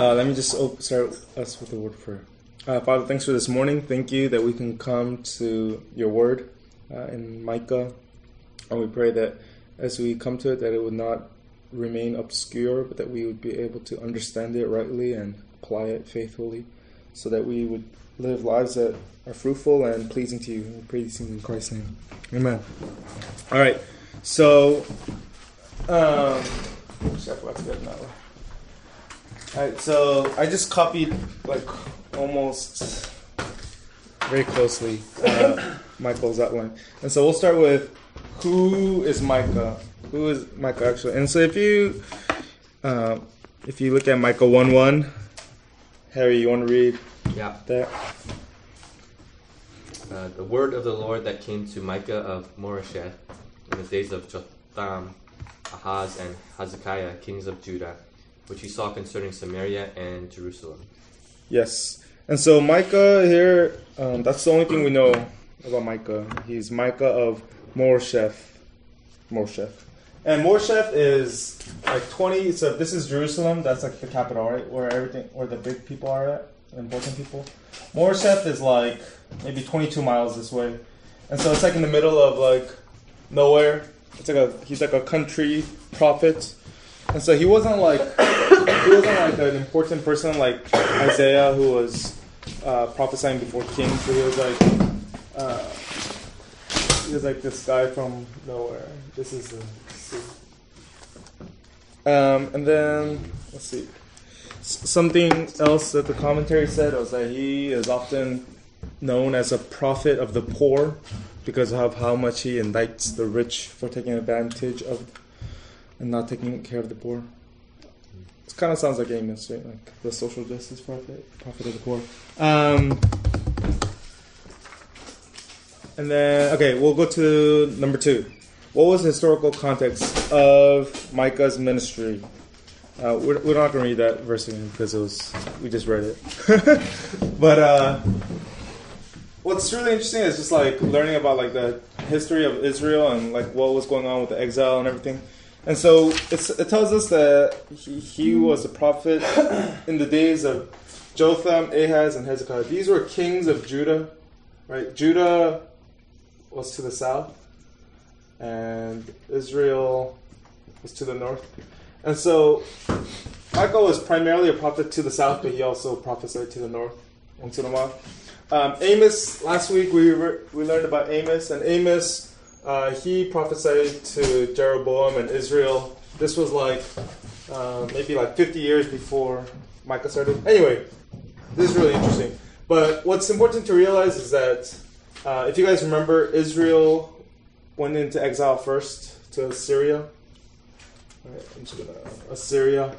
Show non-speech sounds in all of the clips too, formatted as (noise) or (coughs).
Uh, let me just start us with a word of prayer. Uh, Father, thanks for this morning. Thank you that we can come to your word uh, in Micah. And we pray that as we come to it, that it would not remain obscure, but that we would be able to understand it rightly and apply it faithfully, so that we would live lives that are fruitful and pleasing to you. We pray these in Christ's name. Amen. All right. So, um, I forgot to get another. All right. So I just copied like almost very closely uh, (coughs) Michael's outline, and so we'll start with who is Micah. Who is Micah actually? And so if you uh, if you look at Micah one one, Harry, you want to read Yeah. that? Uh, the word of the Lord that came to Micah of Moresheth in the days of Jotham, Ahaz, and Hezekiah, kings of Judah, which he saw concerning Samaria and Jerusalem. Yes. And so Micah here, um, that's the only thing we know about Micah. He's Micah of Moresheth. Moresheth. And Moresheth is like 20, so this is Jerusalem, that's like the capital, right? Where everything, where the big people are at, important people. Moresheth is like maybe 22 miles this way. And so it's like in the middle of like nowhere. It's like a, he's like a country prophet. And so he wasn't like, he wasn't like an important person like Isaiah who was uh, prophesying before kings. He was like, uh, he was like this guy from nowhere. This is. Um, and then let's see. S- something else that the commentary said was that he is often known as a prophet of the poor because of how much he indicts the rich for taking advantage of and not taking care of the poor. It kind of sounds like Amos, right? Like the social justice prophet, prophet of the poor. Um, and then, okay, we'll go to number two. What was the historical context of Micah's ministry? Uh, we're, we're not going to read that verse again because it was we just read it. (laughs) but uh, what's really interesting is just like learning about like the history of Israel and like what was going on with the exile and everything. And so it's, it tells us that he, he was a prophet (coughs) in the days of Jotham, Ahaz, and Hezekiah. These were kings of Judah, right? Judah was to the south, and Israel was to the north. And so Micah was primarily a prophet to the south, but he also prophesied to the north once in a while. Um, Amos, last week we, re- we learned about Amos, and Amos, uh, he prophesied to Jeroboam and Israel. This was like uh, maybe like 50 years before Micah started. Anyway, this is really interesting. But what's important to realize is that uh, if you guys remember, Israel went into exile first to Assyria. I'm just gonna Assyria,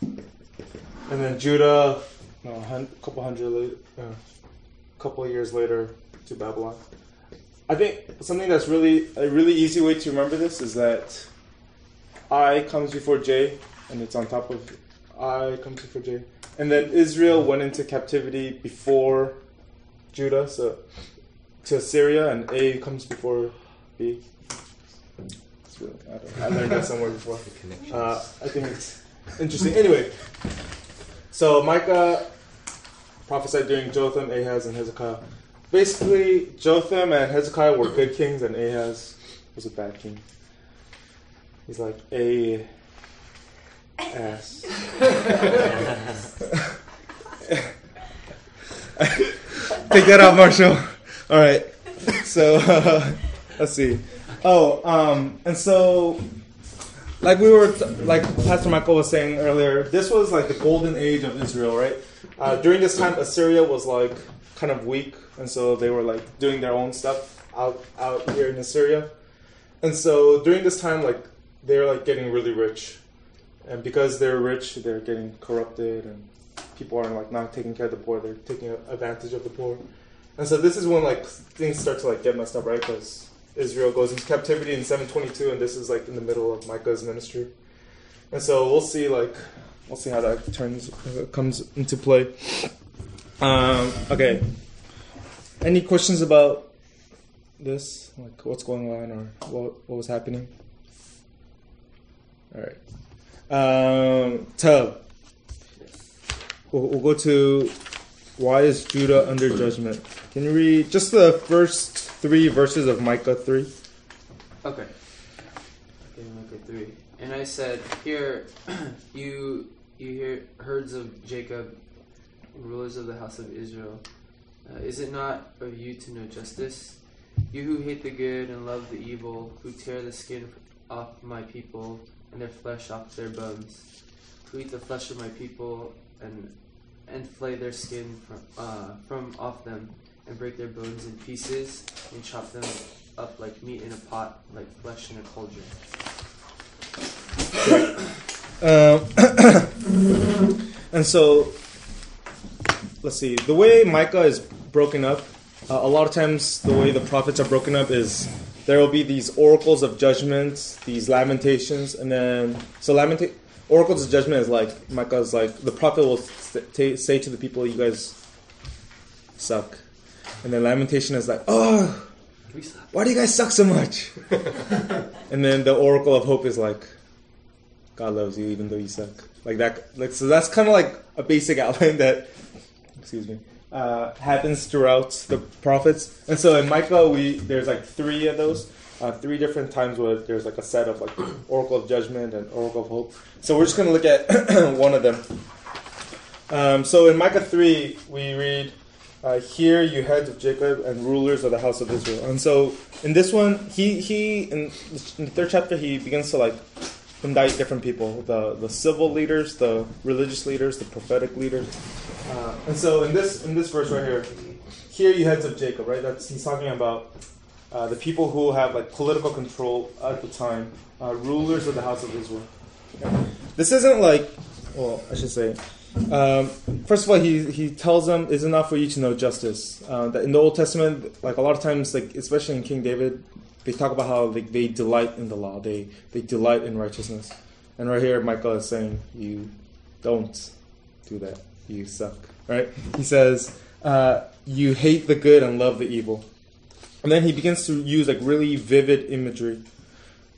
and then Judah, no, a couple hundred, later, uh, couple of years later to Babylon. I think something that's really a really easy way to remember this is that I comes before J, and it's on top of I comes before J, and then Israel went into captivity before Judah, so to Assyria, and A comes before B. It's really, I, I learned that somewhere before. Uh, I think it's interesting. Anyway, so Micah prophesied during Jotham, Ahaz, and Hezekiah. Basically, Jotham and Hezekiah were good kings, and Ahaz was a bad king. He's like a ass. (laughs) Take that out, Marshall. All right. So uh, let's see. Oh, um, and so like we were, like Pastor Michael was saying earlier, this was like the golden age of Israel, right? Uh, during this time, Assyria was like kind of weak, and so they were like doing their own stuff out out here in Assyria. And so during this time, like they're like getting really rich, and because they're rich, they're getting corrupted, and people aren't like not taking care of the poor; they're taking advantage of the poor. And so this is when like things start to like get messed up, right? Because Israel goes into captivity in 722, and this is like in the middle of Micah's ministry. And so we'll see, like, we'll see how that turns uh, comes into play. Um, okay. Any questions about this, like what's going on or what what was happening? All right. Um, Tub. we'll, we'll go to why is Judah under judgment? Can you read just the first three verses of Micah 3? Okay. Okay, Micah 3. And I said, Here, (clears throat) you, you hear herds of Jacob, rulers of the house of Israel. Uh, is it not of you to know justice? You who hate the good and love the evil, who tear the skin off my people and their flesh off their bones, who eat the flesh of my people and and flay their skin from uh, from off them, and break their bones in pieces, and chop them up like meat in a pot, like flesh in a cauldron. Um, (coughs) (coughs) and so, let's see. The way Micah is broken up, uh, a lot of times the way the prophets are broken up is there will be these oracles of judgment, these lamentations, and then so lamenta- oracles of judgment is like Micah's like the prophet will t- say to the people, "You guys suck," and then lamentation is like, "Oh, why do you guys suck so much?" (laughs) and then the oracle of hope is like, "God loves you even though you suck." Like that. Like so, that's kind of like a basic (laughs) outline that, excuse me, uh, happens throughout the prophets. And so in Micah, we there's like three of those. Uh, three different times where there's like a set of like (clears throat) oracle of judgment and oracle of hope. So we're just going to look at (clears throat) one of them. Um, so in Micah 3, we read, uh, Hear, you heads of Jacob and rulers of the house of Israel. And so in this one, he, he in, in the third chapter, he begins to like indict different people the, the civil leaders, the religious leaders, the prophetic leaders. Uh, and so in this, in this verse right here, here you heads of Jacob, right? That's He's talking about uh, the people who have like political control at the time, uh, rulers of the house of Israel. This isn't like, well, I should say, um, first of all, he, he tells them it's enough for you to know justice. Uh, that in the Old Testament, like a lot of times, like especially in King David, they talk about how like, they delight in the law, they they delight in righteousness. And right here, Micah is saying, you don't do that. You suck. Right? He says, uh, you hate the good and love the evil. And then he begins to use like really vivid imagery.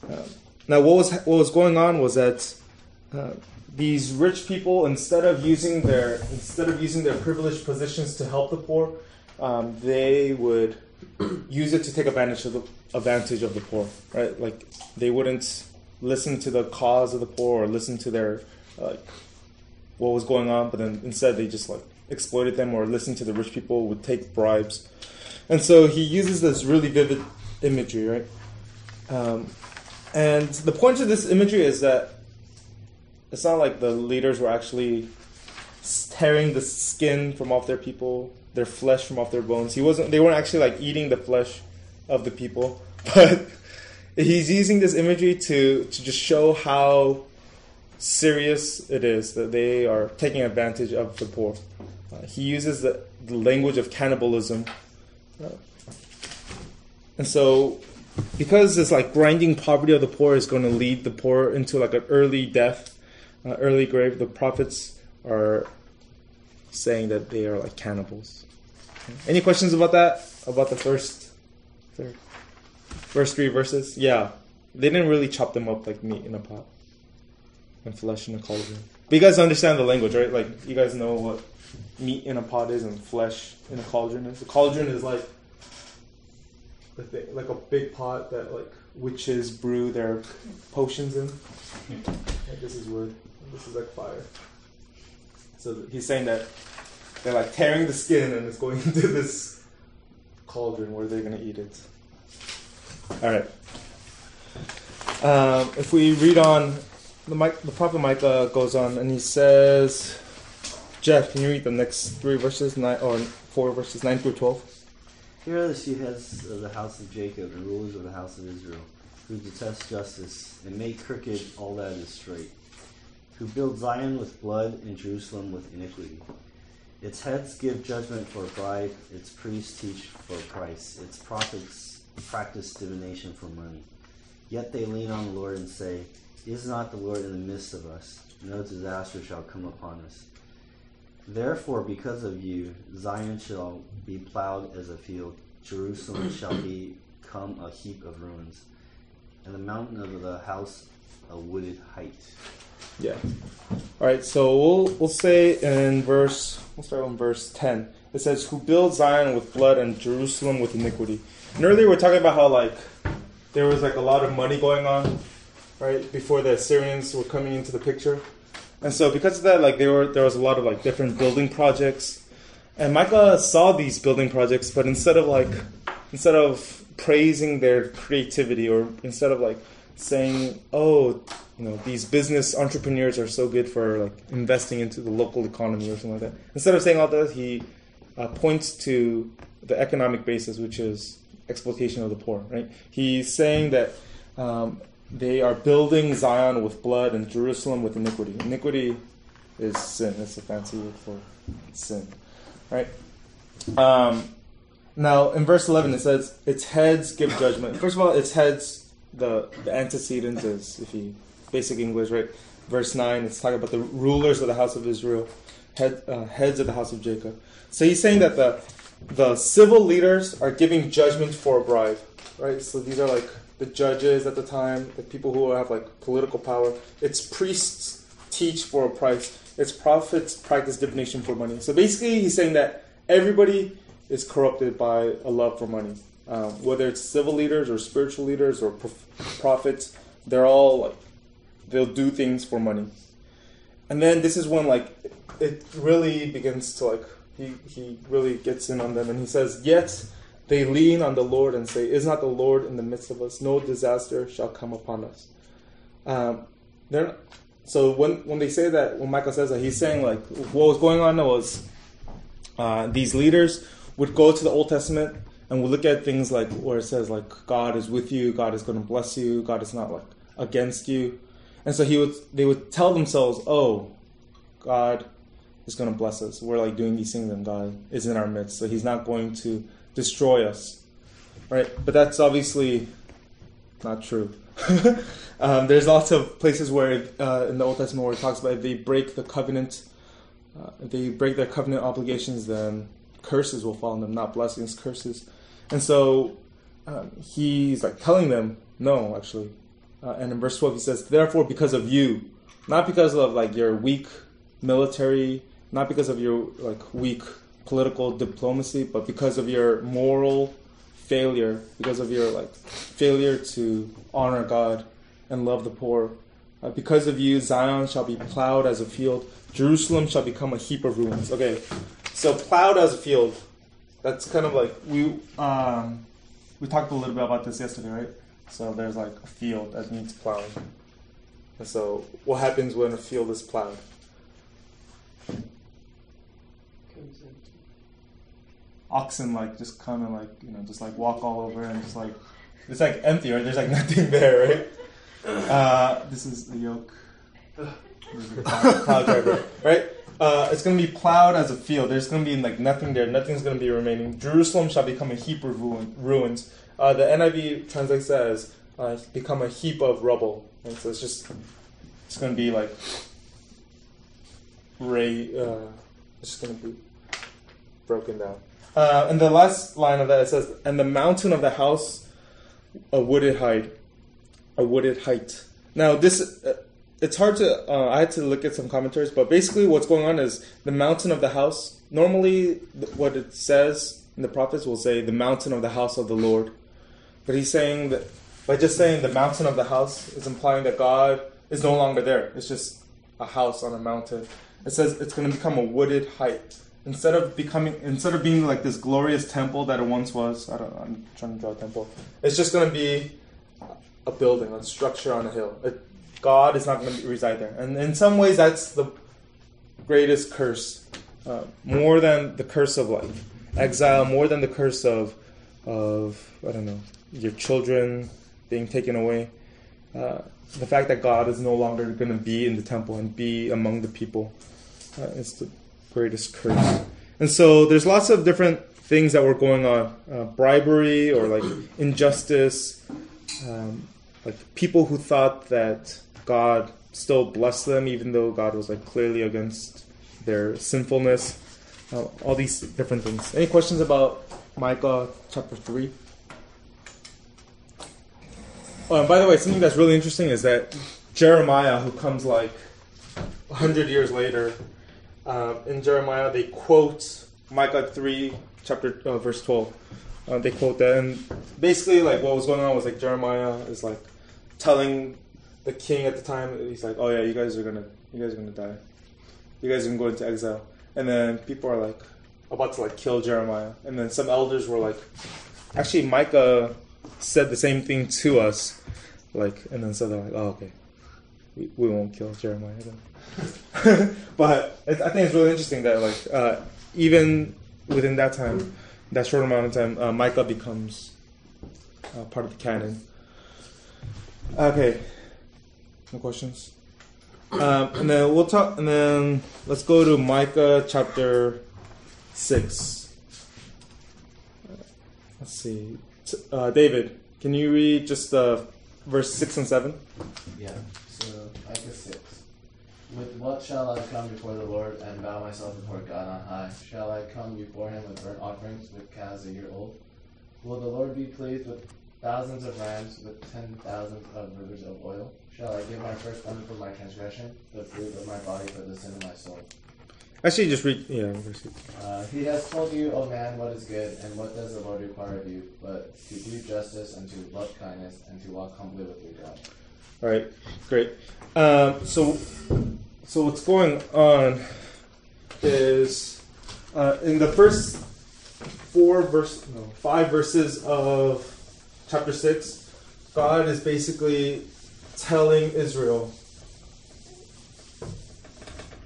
Uh, now, what was what was going on was that uh, these rich people, instead of using their instead of using their privileged positions to help the poor, um, they would (clears throat) use it to take advantage of the advantage of the poor. Right? Like they wouldn't listen to the cause of the poor or listen to their like what was going on, but then instead they just like exploited them or listened to the rich people would take bribes. And so he uses this really vivid imagery, right? Um, and the point of this imagery is that it's not like the leaders were actually tearing the skin from off their people, their flesh from off their bones. He wasn't. They weren't actually like eating the flesh of the people, (laughs) but he's using this imagery to to just show how serious it is that they are taking advantage of the poor. Uh, he uses the, the, language of cannibalism. Uh, and so, because this like grinding poverty of the poor is going to lead the poor into like an early death, uh, early grave, the prophets are saying that they are like cannibals. Any questions about that? About the first, third, first three verses? Yeah, they didn't really chop them up like meat in a pot and flesh in a cauldron. But you guys understand the language, right? Like you guys know what meat in a pot is and flesh in a cauldron is. A cauldron is like like a big pot that like witches brew their potions in. Like this is wood. This is like fire. So he's saying that they're like tearing the skin and it's going (laughs) into this cauldron where they're gonna eat it. All right. Um, if we read on, the, the prophet Micah uh, goes on and he says, Jeff, can you read the next three verses, nine or four verses, nine through twelve? Here are the she heads of the house of Jacob and rulers of the house of Israel, who detest justice and make crooked all that is straight, who build Zion with blood and Jerusalem with iniquity. Its heads give judgment for a bribe, its priests teach for a price, its prophets practice divination for money. Yet they lean on the Lord and say, Is not the Lord in the midst of us? No disaster shall come upon us. Therefore, because of you, Zion shall be plowed as a field, Jerusalem shall become a heap of ruins, and the mountain of the house a wooded height. Yeah. All right. So we'll we'll say in verse. We'll start on verse ten. It says, "Who built Zion with blood and Jerusalem with iniquity." And earlier we are talking about how like there was like a lot of money going on, right, before the Assyrians were coming into the picture, and so because of that, like there were there was a lot of like different building projects, and Micah saw these building projects, but instead of like instead of praising their creativity or instead of like saying, "Oh, you know, these business entrepreneurs are so good for like investing into the local economy or something like that," instead of saying all that, he uh, points to the economic basis, which is exploitation of the poor. Right? He's saying that um, they are building Zion with blood and Jerusalem with iniquity. Iniquity is sin. It's a fancy word for sin. Right? Um, now, in verse 11, it says, Its heads give judgment. First of all, its heads, the, the antecedent is, if you basic English, right? Verse 9, it's talking about the rulers of the house of Israel, head, uh, heads of the house of Jacob. So he's saying that the, the civil leaders are giving judgment for a bribe, right? So these are like the judges at the time, the people who have like political power. It's priests teach for a price. It's prophets practice divination for money. So basically, he's saying that everybody is corrupted by a love for money. Um, whether it's civil leaders or spiritual leaders or prof- prophets, they're all like they'll do things for money. And then this is when like it really begins to like he he really gets in on them and he says, "Yet they lean on the Lord and say, Is not the Lord in the midst of us? No disaster shall come upon us." Um, they're so when when they say that, when Micah says that, he's saying like what was going on was uh, these leaders would go to the Old Testament and would look at things like where it says like God is with you, God is going to bless you, God is not like against you, and so he would they would tell themselves, oh, God is going to bless us. We're like doing these things, and God is in our midst, so He's not going to destroy us, right? But that's obviously not true. (laughs) um, there's lots of places where uh, in the Old Testament where it talks about if they break the covenant, uh, if they break their covenant obligations, then curses will fall on them, not blessings, curses. And so um, he's like telling them, no, actually. Uh, and in verse 12 he says, therefore, because of you, not because of like your weak military, not because of your like weak political diplomacy, but because of your moral failure, because of your like failure to honor God and love the poor. Uh, because of you, Zion shall be plowed as a field. Jerusalem shall become a heap of ruins. Okay, so plowed as a field. That's kind of like we um, we talked a little bit about this yesterday, right? So there's like a field that needs plowing. And so what happens when a field is plowed? Oxen like just come and like you know just like walk all over and just like it's like empty, right? There's like (laughs) nothing there, right? Uh, this is the yoke. Plow driver, right? Uh, it's going to be plowed as a field. There's going to be like nothing there. Nothing's going to be remaining. Jerusalem shall become a heap of ruin, ruins. Uh, the NIV translates as uh, become a heap of rubble. And so it's just it's going to be like ray. Uh, it's going to be broken down. Uh, and the last line of that it says, "And the mountain of the house, a wooded height, a wooded height." Now this. Uh, it's hard to. Uh, I had to look at some commentaries, but basically, what's going on is the mountain of the house. Normally, what it says in the prophets will say the mountain of the house of the Lord, but he's saying that by just saying the mountain of the house is implying that God is no longer there. It's just a house on a mountain. It says it's going to become a wooded height instead of becoming instead of being like this glorious temple that it once was. I don't. know, I'm trying to draw a temple. It's just going to be a building, a structure on a hill. It, God is not going to reside there. And in some ways, that's the greatest curse. Uh, more than the curse of like exile, more than the curse of, of I don't know, your children being taken away. Uh, the fact that God is no longer going to be in the temple and be among the people uh, is the greatest curse. And so there's lots of different things that were going on uh, bribery or like injustice, um, like people who thought that God still blessed them, even though God was like clearly against their sinfulness. Uh, all these different things. Any questions about Micah chapter three? Oh, and by the way, something that's really interesting is that Jeremiah, who comes like a hundred years later. Uh, in Jeremiah, they quote Micah three, chapter uh, verse twelve. Uh, they quote that, and basically, like what was going on was like Jeremiah is like telling the king at the time. He's like, "Oh yeah, you guys are gonna, you guys are gonna die. You guys are gonna go into exile." And then people are like about to like kill Jeremiah, and then some elders were like, "Actually, Micah said the same thing to us." Like, and then so they're like, "Oh okay, we, we won't kill Jeremiah then." (laughs) but it, I think it's really interesting that like uh, even within that time, that short amount of time, uh, Micah becomes uh, part of the canon. Okay, no questions. Um, and then we'll talk. And then let's go to Micah chapter six. Let's see, uh, David, can you read just uh, verse six and seven? Yeah. So Micah six. With what shall I come before the Lord and bow myself before God on high? Shall I come before him with burnt offerings, with calves a year old? Will the Lord be pleased with thousands of rams, with ten thousands of rivers of oil? Shall I give my firstborn for my transgression, the fruit of my body for the sin of my soul? Actually, just read. Yeah. Uh, he has told you, O man, what is good, and what does the Lord require of you, but to do justice and to love kindness and to walk humbly with your God. All right, great. Um, so, so what's going on is uh, in the first four verse, no, five verses of chapter six, God is basically telling Israel.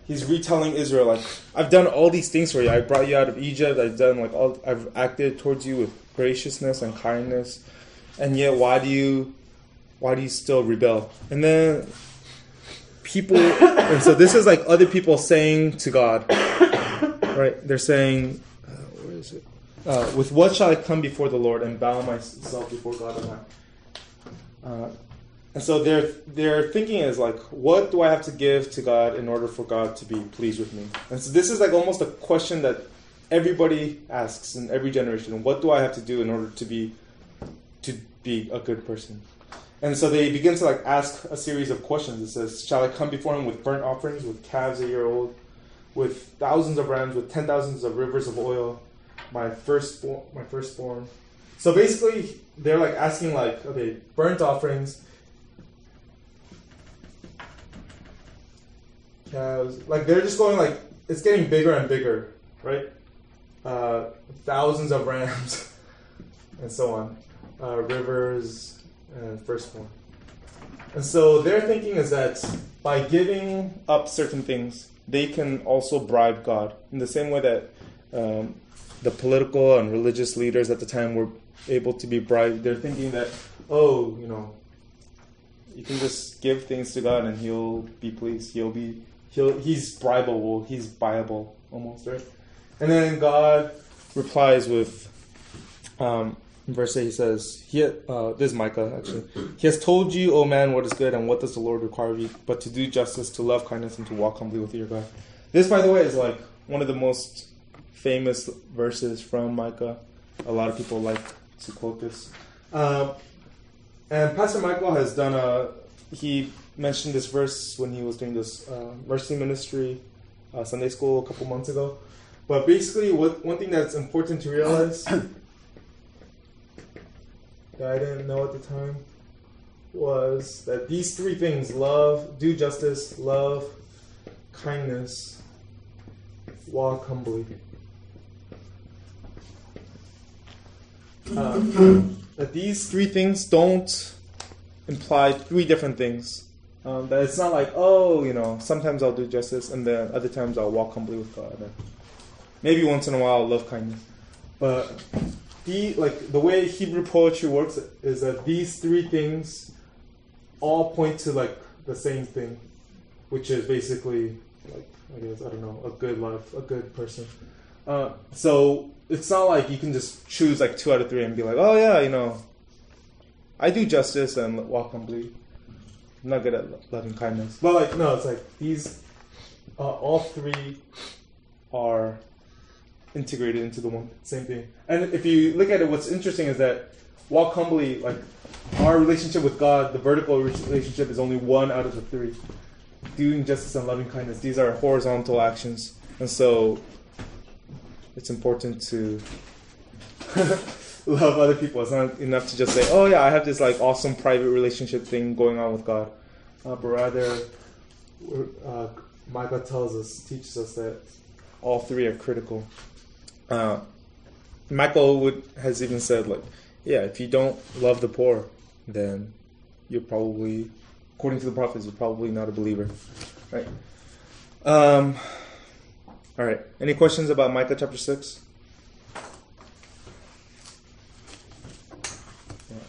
He's retelling Israel like I've done all these things for you. I brought you out of Egypt. I've done like all. I've acted towards you with graciousness and kindness, and yet why do you why do you still rebel? And then people, and so this is like other people saying to God, right? They're saying, uh, where is it? Uh, with what shall I come before the Lord and bow myself before God? Uh, and so their their thinking is like, what do I have to give to God in order for God to be pleased with me? And so this is like almost a question that everybody asks in every generation. What do I have to do in order to be to be a good person? And so they begin to like ask a series of questions. It says, "Shall I come before him with burnt offerings, with calves a year old, with thousands of rams, with ten thousands of rivers of oil, my firstborn, my firstborn?" So basically, they're like asking like, okay, burnt offerings, calves, like they're just going like it's getting bigger and bigger, right? Uh, thousands of rams, (laughs) and so on, uh, rivers and firstborn. And so their thinking is that by giving up certain things, they can also bribe God in the same way that um, the political and religious leaders at the time were able to be bribed. They're thinking that, oh, you know, you can just give things to God and He'll be pleased. He'll be, he'll, he's bribable. He's buyable almost, right? And then God replies with, um, verse 8, he says, he, uh, this is Micah actually. He has told you, O man, what is good and what does the Lord require of you, but to do justice, to love kindness, and to walk humbly with your God. This, by the way, is like one of the most famous verses from Micah. A lot of people like to quote this. Um, and Pastor Michael has done a, he mentioned this verse when he was doing this uh, mercy ministry uh, Sunday school a couple months ago. But basically, what one thing that's important to realize that I didn't know at the time was that these three things love, do justice, love, kindness, walk humbly. Uh, that these three things don't imply three different things. Um, that it's not like, oh, you know, sometimes I'll do justice and then other times I'll walk humbly with God. And maybe once in a while I'll love kindness. But the like the way Hebrew poetry works is that these three things all point to like the same thing, which is basically like I guess I don't know a good life, a good person. Uh, so it's not like you can just choose like two out of three and be like, oh yeah, you know, I do justice and walk humbly. I'm not good at loving kindness, but like no, it's like these, uh, all three are integrated into the one same thing. And if you look at it, what's interesting is that walk humbly, like our relationship with God, the vertical relationship, is only one out of the three. Doing justice and loving kindness, these are horizontal actions. And so it's important to (laughs) love other people. It's not enough to just say, oh, yeah, I have this like awesome private relationship thing going on with God. Uh, but rather, uh, Micah tells us, teaches us that all three are critical. Uh, Michael would, has even said, like, yeah, if you don't love the poor, then you're probably, according to the prophets, you're probably not a believer, right? Um, all right. Any questions about Micah chapter six?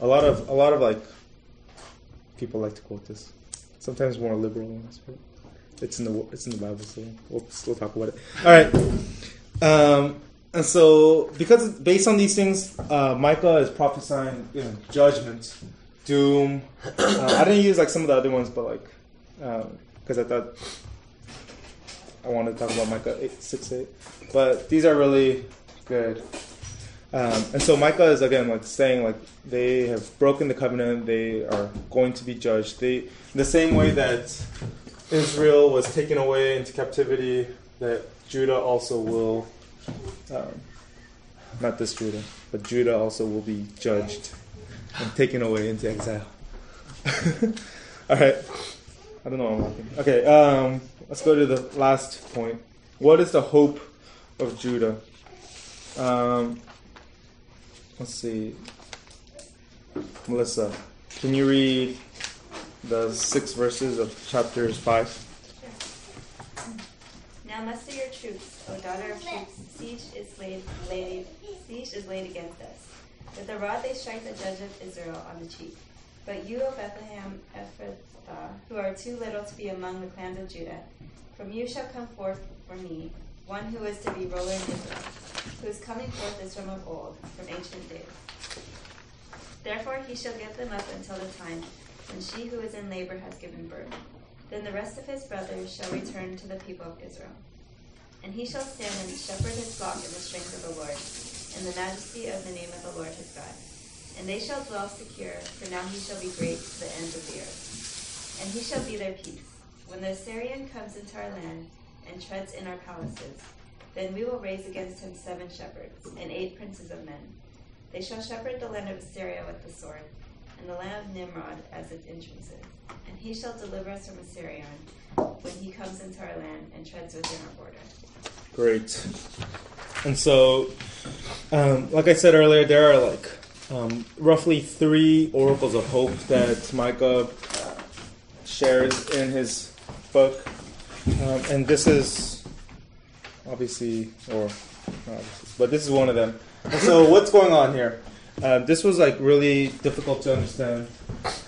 A lot of a lot of like people like to quote this. Sometimes more liberal ones, but it's in the it's in the Bible, so we'll still talk about it. All right. Um, and so, because based on these things, uh, Micah is prophesying you know, judgment, doom. Uh, I didn't use like some of the other ones, but like because I thought I wanted to talk about Micah eight, six eight, but these are really good. Um, and so Micah is again like saying like they have broken the covenant, they are going to be judged. They the same way that Israel was taken away into captivity, that Judah also will um, not this Judah, but Judah also will be judged and taken away into exile. (laughs) All right. I don't know I'm. Okay, um, let's go to the last point. What is the hope of Judah? Um, let's see. Melissa, can you read the six verses of chapters 5? Now muster your troops, O daughter of troops. Siege is laid, laid, siege is laid against us. With the rod they strike the judge of Israel on the cheek. But you, O Bethlehem Ephrathah, who are too little to be among the clans of Judah, from you shall come forth for me one who is to be ruler in Israel, who is coming forth is from of old, from ancient days. Therefore he shall give them up until the time when she who is in labor has given birth. Then the rest of his brothers shall return to the people of Israel. And he shall stand and shepherd his flock in the strength of the Lord, in the majesty of the name of the Lord his God. And they shall dwell secure, for now he shall be great to the ends of the earth. And he shall be their peace. When the Assyrian comes into our land and treads in our palaces, then we will raise against him seven shepherds and eight princes of men. They shall shepherd the land of Assyria with the sword, and the land of Nimrod as its entrances. And he shall deliver us from Assyrian when he comes into our land and treads within our border. Great. And so, um, like I said earlier, there are like um, roughly three oracles of hope that Micah shares in his book. Um, and this is obviously, or obviously, but this is one of them. And so, what's going on here? Uh, this was like really difficult to understand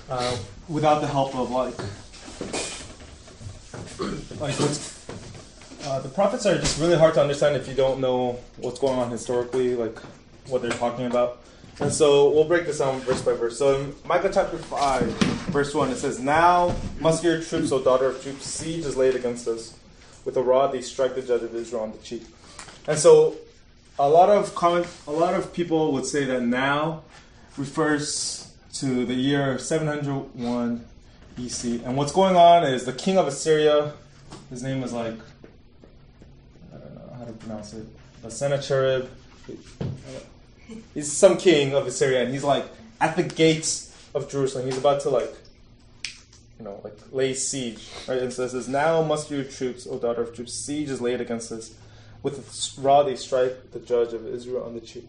uh, without the help of like, like what's uh, the prophets are just really hard to understand if you don't know what's going on historically, like what they're talking about. And so we'll break this down verse by verse. So in Micah chapter 5, verse 1, it says, Now must troops, O daughter of troops, siege is laid against us. With a rod they strike the judge of Israel on the cheek. And so a lot of comment, a lot of people would say that now refers to the year 701 BC. And what's going on is the king of Assyria, his name is like I don't know how to pronounce it, but Sennacherib. He's some king of Assyria, and he's like at the gates of Jerusalem. He's about to like, you know, like lay siege. Right? And so it says, "Now muster your troops, O daughter of troops. Siege is laid against us. With a rod they strike the judge of Israel on the cheek."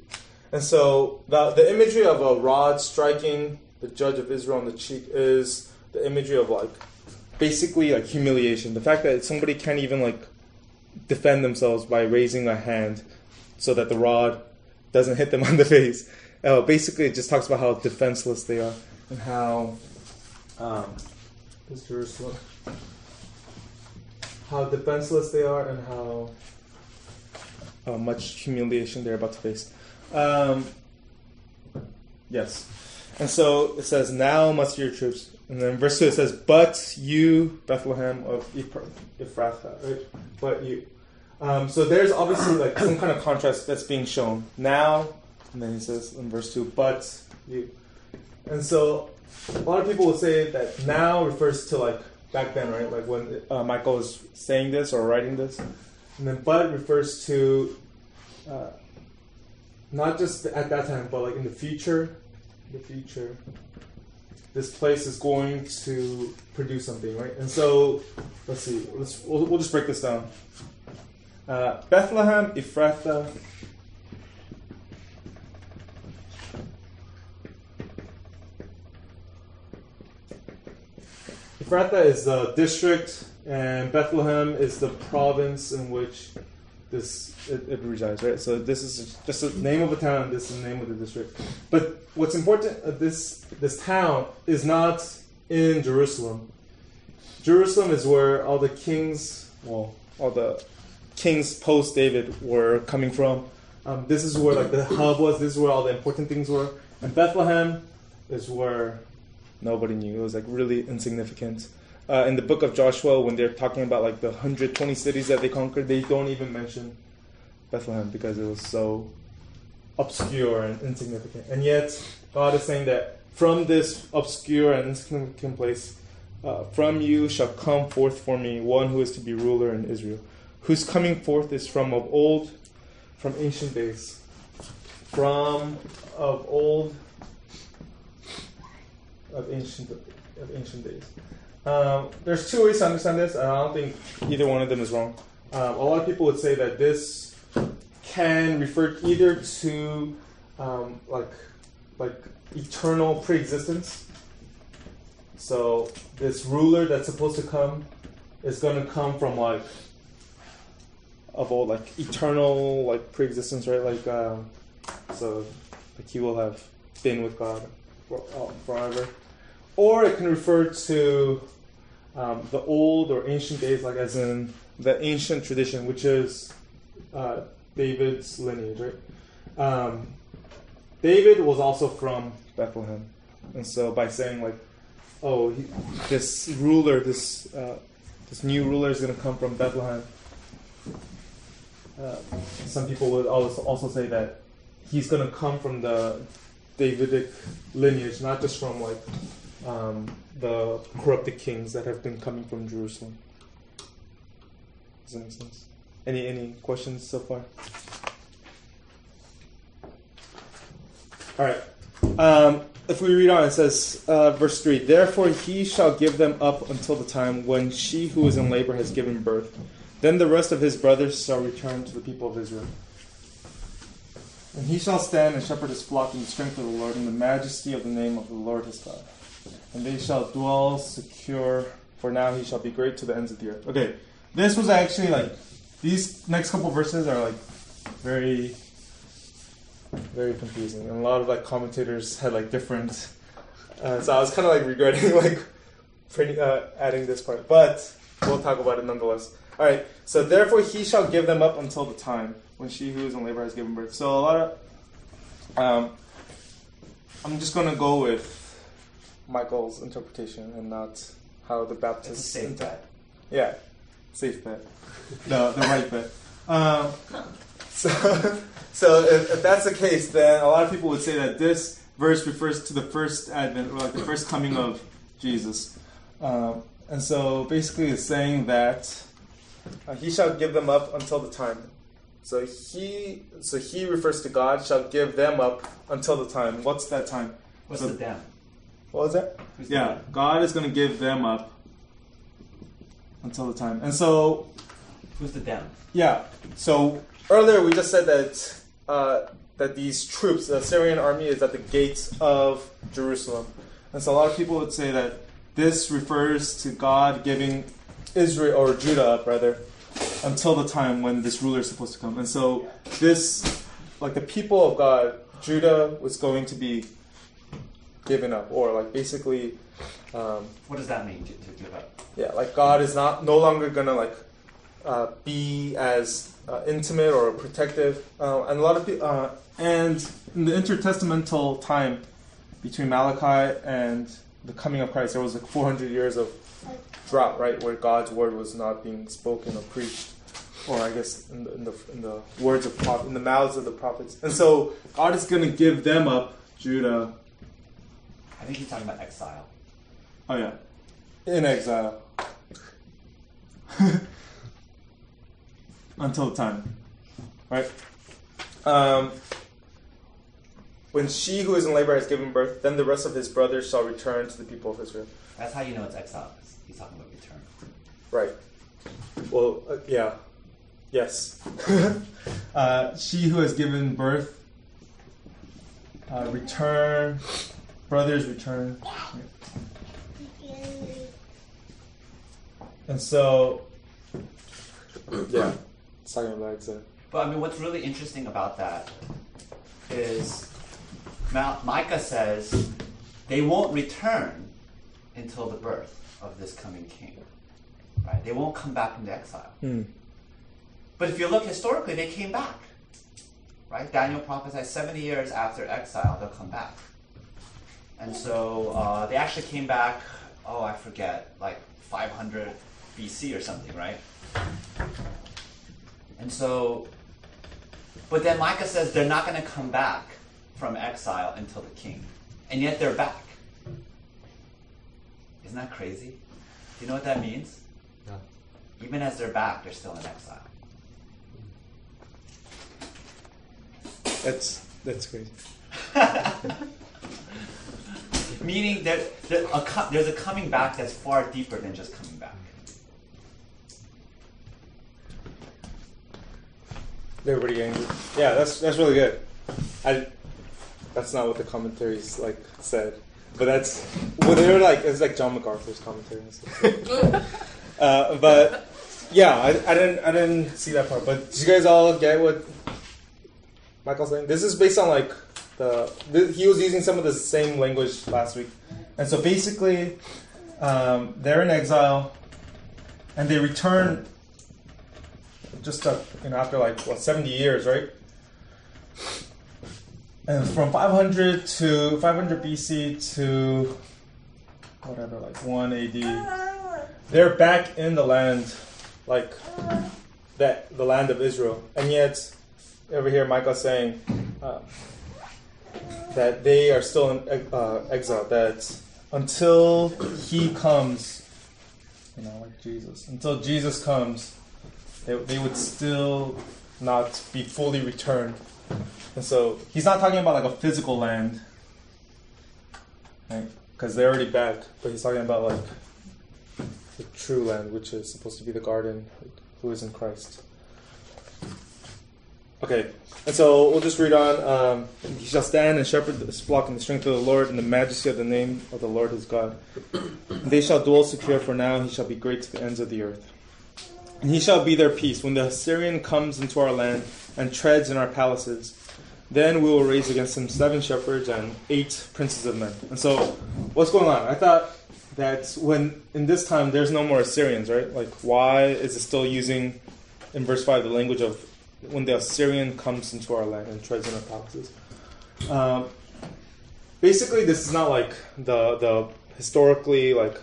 And so the the imagery of a rod striking the judge of Israel on the cheek is the imagery of like basically like humiliation. The fact that somebody can't even like defend themselves by raising a hand so that the rod doesn't hit them (laughs) on the face. Uh, basically, it just talks about how defenseless they are and how um, is Jerusalem how defenseless they are and how uh, much humiliation they're about to face. Um, yes, and so it says, "Now must your troops." And then verse two it says, "But you, Bethlehem of Ephrathah, right? But you." Um, so there's obviously like some kind of contrast that's being shown now, and then he says in verse two, "But you." And so a lot of people would say that now refers to like back then, right? Like when uh, Micah was saying this or writing this. And then but refers to uh, not just at that time, but like in the future. The future. This place is going to produce something, right? And so, let's see. Let's we'll, we'll just break this down. Uh, Bethlehem, Ephrathah, Ephrathah is the district, and Bethlehem is the province in which this it, it resides. Right. So this is just the name of a town. This is the name of the district. But what's important? Uh, this this town is not in Jerusalem. Jerusalem is where all the kings, well, all the kings post David were coming from. Um, this is where like the hub was. This is where all the important things were. And Bethlehem is where nobody knew. It was like really insignificant. Uh, in the book of Joshua, when they're talking about like the 120 cities that they conquered, they don't even mention Bethlehem because it was so obscure and insignificant. And yet, God is saying that from this obscure and insignificant place, uh, from you shall come forth for me one who is to be ruler in Israel, whose coming forth is from of old, from ancient days, from of old of ancient of ancient days. Um, there's two ways to understand this, and I don't think either one of them is wrong. Um, a lot of people would say that this can refer either to um, like like eternal preexistence. So this ruler that's supposed to come is going to come from like of old, like eternal, like preexistence, right? Like um, so, like he will have been with God uh, forever or it can refer to um, the old or ancient days, like as in the ancient tradition, which is uh, David's lineage, right? Um, David was also from Bethlehem, and so by saying like, "Oh, he, this ruler, this uh, this new ruler is going to come from Bethlehem," uh, some people would also also say that he's going to come from the Davidic lineage, not just from like um, the corrupted kings that have been coming from Jerusalem. Does that make sense? Any any questions so far? All right. Um, if we read on, it says, uh, verse 3 Therefore he shall give them up until the time when she who is in labor has given birth. Then the rest of his brothers shall return to the people of Israel. And he shall stand and shepherd his flock in the strength of the Lord, in the majesty of the name of the Lord his God and they shall dwell secure, for now he shall be great to the ends of the earth. Okay, this was actually like, these next couple verses are like very, very confusing. And a lot of like commentators had like different, uh, so I was kind of like regretting (laughs) like pretty, uh, adding this part. But we'll talk about it nonetheless. All right, so therefore he shall give them up until the time when she who is in labor has given birth. So a lot of, um, I'm just to go with Michael's interpretation and not how the Baptists. It's a safe bet. Yeah, safe bet. (laughs) the the right bet. Um, so, (laughs) so if, if that's the case, then a lot of people would say that this verse refers to the first advent, or like the first coming of Jesus. Um, and so basically, it's saying that uh, he shall give them up until the time. So he, so he refers to God shall give them up until the time. What's that time? What's So- the them? What was that? Yeah. God is going to give them up until the time. And so, Who's the them? yeah. So earlier we just said that uh, that these troops, the Syrian army, is at the gates of Jerusalem. And so a lot of people would say that this refers to God giving Israel or Judah up rather until the time when this ruler is supposed to come. And so this, like the people of God, Judah was going to be given up, or like basically. Um, What does that mean to, to give up? yeah, like God is not no longer gonna like uh, be as uh, intimate or protective, uh, and a lot of people, uh, and in the intertestamental time between Malachi and the coming of Christ, there was like 400 years of drought, right, where God's word was not being spoken or preached, or I guess in the in the, in the words of prop- in the mouths of the prophets, and so God is gonna give them up, Judah, think he's talking about exile. Oh yeah, in exile (laughs) until the time, right? Um, when she who is in labor has given birth, then the rest of his brothers shall return to the people of Israel. That's how you know it's exile. he's talking about return. Right. Well, uh, yeah. Yes. (laughs) uh, she who has given birth, uh, return, brothers return. And so, (clears throat) yeah, it's talking about exile. But I mean, what's really interesting about that is Ma- Micah says they won't return until the birth of this coming king. Right? They won't come back into exile. Hmm. But if you look historically, they came back. Right? Daniel prophesied 70 years after exile, they'll come back. And so uh, they actually came back, oh, I forget, like 500 BC or something, right? And so, but then Micah says they're not going to come back from exile until the king. And yet they're back. Isn't that crazy? Do you know what that means? No. Even as they're back, they're still in exile. That's that's crazy. (laughs) Meaning that there, a co- there's a coming back that's far deeper than just coming back. Everybody angry. Yeah, that's that's really good. I that's not what the commentaries like said, but that's well they were like it's like John MacArthur's commentary and stuff. (laughs) uh, but yeah, I, I didn't I didn't see that part. But did you guys all get what Michael's saying? This is based on like the, the he was using some of the same language last week, and so basically um, they're in exile, and they return just you know after like what 70 years right? And from 500 to 500 bc to whatever like 1 ad they're back in the land like that the land of israel. And yet over here michael's saying uh, that they are still in uh, exile that until he comes you know like jesus until jesus comes they, they would still not be fully returned. And so he's not talking about like a physical land, right? Because they're already back, but he's talking about like the true land, which is supposed to be the garden, who is in Christ. Okay, and so we'll just read on. Um, he shall stand and shepherd this flock in the strength of the Lord, in the majesty of the name of the Lord his God. And (clears throat) they shall dwell secure, for now he shall be great to the ends of the earth. And he shall be their peace. When the Assyrian comes into our land and treads in our palaces, then we will raise against him seven shepherds and eight princes of men. And so, what's going on? I thought that when in this time there's no more Assyrians, right? Like, why is it still using in verse five the language of when the Assyrian comes into our land and treads in our palaces? Um, basically, this is not like the the historically like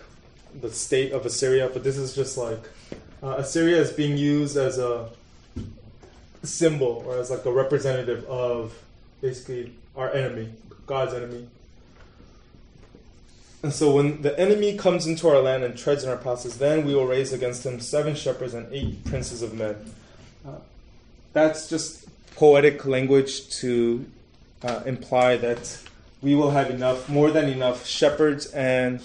the state of Assyria, but this is just like uh, Assyria is being used as a symbol or as like a representative of basically our enemy, God's enemy. And so when the enemy comes into our land and treads in our palaces, then we will raise against him seven shepherds and eight princes of men. Uh, that's just poetic language to uh, imply that we will have enough, more than enough shepherds and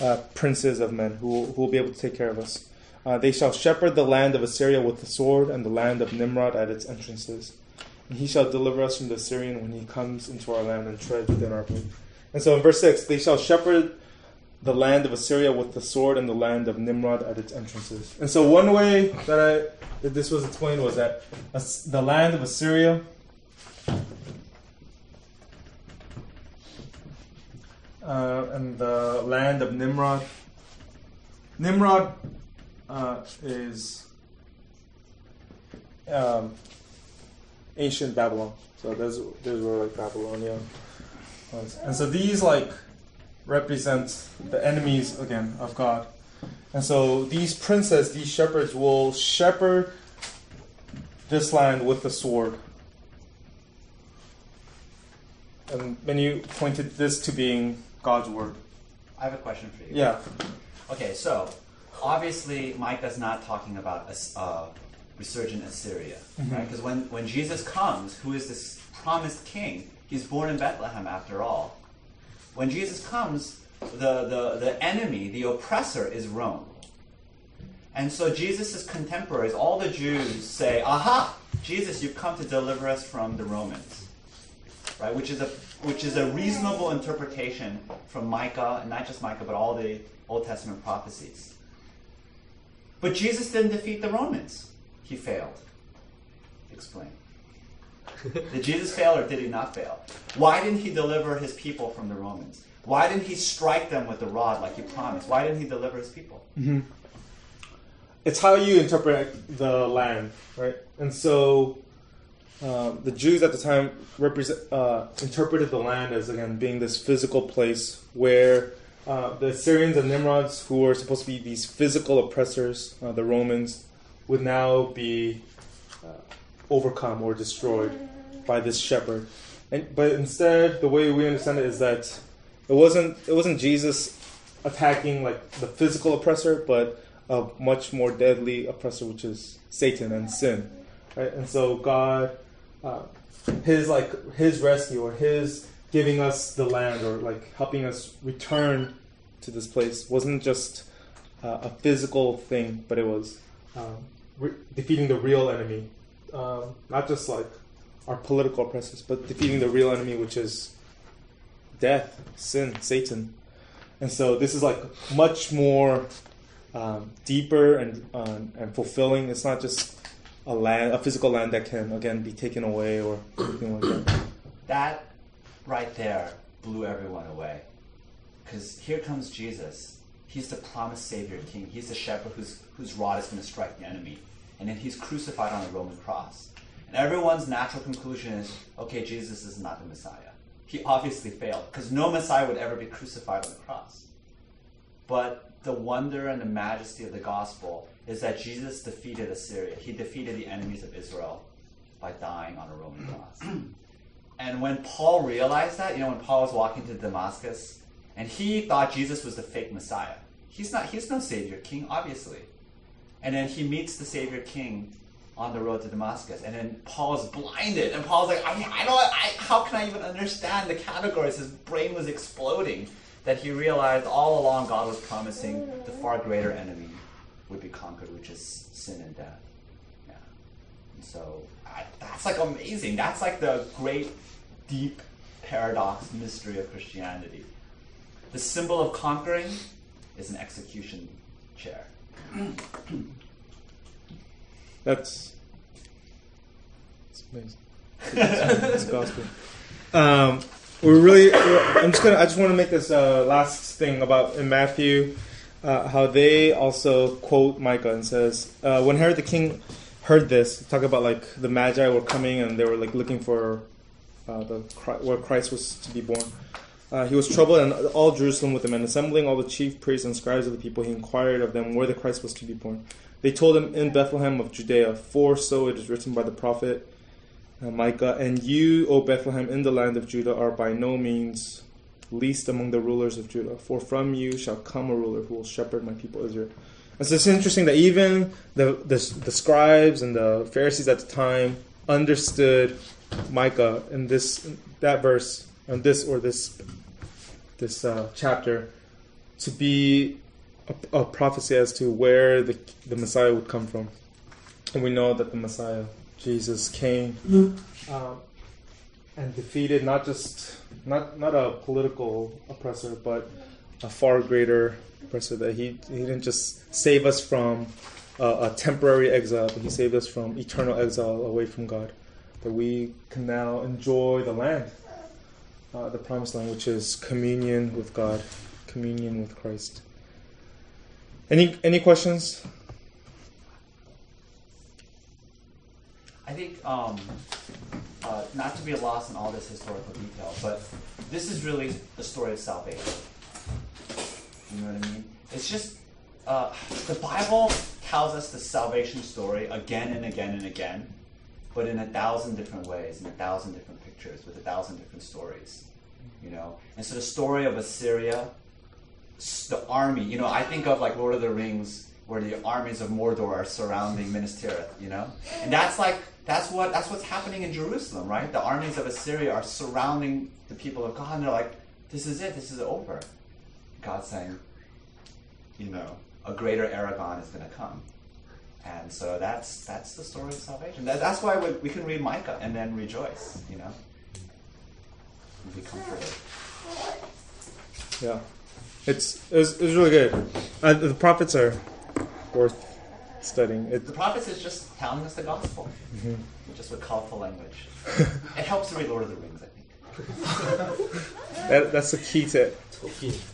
uh, princes of men who will, who will be able to take care of us. Uh, they shall shepherd the land of Assyria with the sword, and the land of Nimrod at its entrances. And he shall deliver us from the Assyrian when he comes into our land and treads within our place. And so in verse 6, they shall shepherd the land of Assyria with the sword, and the land of Nimrod at its entrances. And so one way that I that this was explained was that the land of Assyria uh, and the land of Nimrod. Nimrod uh, is um, ancient Babylon. So there's there's where like Babylonia was. And so these like represent the enemies again of God. And so these princes, these shepherds will shepherd this land with the sword. And many pointed this to being God's word. I have a question for you. Yeah. Okay, so obviously Micah's not talking about a uh, resurgent Assyria, right? Because when, when Jesus comes, who is this promised king, he's born in Bethlehem after all. When Jesus comes, the, the, the enemy, the oppressor, is Rome. And so Jesus' contemporaries, all the Jews, say, Aha! Jesus, you've come to deliver us from the Romans. Right? Which is a which is a reasonable interpretation from Micah, and not just Micah, but all the Old Testament prophecies. But Jesus didn't defeat the Romans. He failed. Explain. (laughs) did Jesus fail or did he not fail? Why didn't he deliver his people from the Romans? Why didn't he strike them with the rod like he promised? Why didn't he deliver his people? it's how you interpret the land, right? And so um, the Jews at the time represent uh, interpreted the land as again being this physical place where uh, the Assyrians and Nimrods, who were supposed to be these physical oppressors, uh, the Romans, would now be uh, overcome or destroyed by this shepherd. And, but instead, the way we understand it is that it wasn't it wasn't Jesus attacking like the physical oppressor, but a much more deadly oppressor, which is Satan and sin. Right? And so God, uh, his like his rescue or his giving us the land or like helping us return to this place wasn't just uh, a physical thing, but it was um, re- defeating the real enemy, um, not just like our political oppressors, but defeating the real enemy, which is death, sin, Satan. And so this is like much more um, deeper and um, and fulfilling. It's not just a land, a physical land that can again be taken away or anything like that. That right there blew everyone away. Because here comes Jesus. He's the promised Savior King. He's the shepherd whose, whose rod is going to strike the enemy. And then he's crucified on a Roman cross. And everyone's natural conclusion is okay, Jesus is not the Messiah. He obviously failed, because no Messiah would ever be crucified on the cross. But the wonder and the majesty of the gospel is that Jesus defeated Assyria. He defeated the enemies of Israel by dying on a Roman cross. (clears throat) And when Paul realized that, you know, when Paul was walking to Damascus, and he thought Jesus was the fake Messiah. He's not. He's no Savior King, obviously. And then he meets the Savior King on the road to Damascus, and then Paul's blinded, and Paul's like, I, I don't. I, how can I even understand the categories? His brain was exploding. That he realized all along God was promising the far greater enemy would be conquered, which is sin and death. Yeah. And so I, that's like amazing. That's like the great, deep paradox mystery of Christianity. The symbol of conquering is an execution chair. (clears throat) That's it's amazing. (laughs) It's gospel. Um, we're really. we're- I'm just gonna. I just want to make this uh, last thing about in Matthew, uh, how they also quote Micah and says, uh, when Herod the king heard this, talk about like the Magi were coming and they were like looking for uh, the where Christ was to be born. Uh, he was troubled, and all Jerusalem with him, and assembling all the chief priests and scribes of the people, he inquired of them where the Christ was to be born. They told him in Bethlehem of Judea, for so it is written by the prophet uh, Micah, and you, O Bethlehem, in the land of Judah, are by no means least among the rulers of Judah, for from you shall come a ruler who will shepherd my people Israel. And so it's interesting that even the, the, the scribes and the Pharisees at the time understood Micah in this that verse, and this or this this uh, chapter, to be a, a prophecy as to where the the Messiah would come from, and we know that the Messiah, Jesus, came um, and defeated not just not not a political oppressor, but a far greater oppressor. That he he didn't just save us from uh, a temporary exile, but he saved us from eternal exile away from God. That we can now enjoy the land, uh, the promised land, which is communion with God, communion with Christ. Any any questions? I think, um, uh, not to be lost in all this historical detail, but this is really the story of salvation. You know what I mean? It's just uh, the Bible tells us the salvation story again and again and again, but in a thousand different ways, in a thousand different pictures, with a thousand different stories. You know, and so the story of Assyria, the army. You know, I think of like Lord of the Rings, where the armies of Mordor are surrounding Minas Tirith. You know, and that's like that's what that's what's happening in Jerusalem, right? The armies of Assyria are surrounding the people of God, and they're like, "This is it. This is over." God's saying, you know, a greater Aragorn is going to come. And so that's that's the story of salvation. That, that's why we, we can read Micah and then rejoice, you know, and be comforted. Yeah, it's it's, it's really good. Uh, the prophets are worth studying. It, The prophets is just telling us the gospel, just with colorful language. (laughs) it helps to read Lord of the Rings, I think. (laughs) that, that's the key to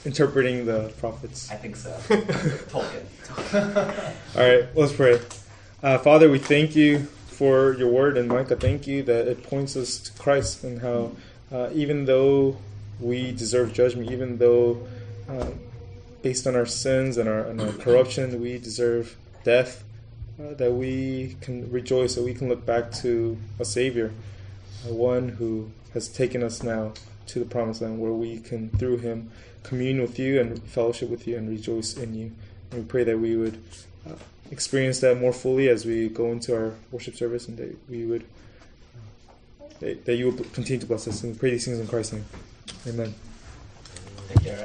interpreting the prophets. I think so. (laughs) Tolkien. All right, let's pray. Uh, Father, we thank you for your word, and Micah, thank you that it points us to Christ and how uh, even though we deserve judgment, even though uh, based on our sins and our, and our corruption, we deserve death, uh, that we can rejoice, that we can look back to a Savior, uh, one who has taken us now to the promised land where we can, through Him, commune with you and fellowship with you and rejoice in you. And we pray that we would uh, experience that more fully as we go into our worship service and that we would, uh, that, you will continue to bless us. And pray these things in Christ's name. Amen. Take care.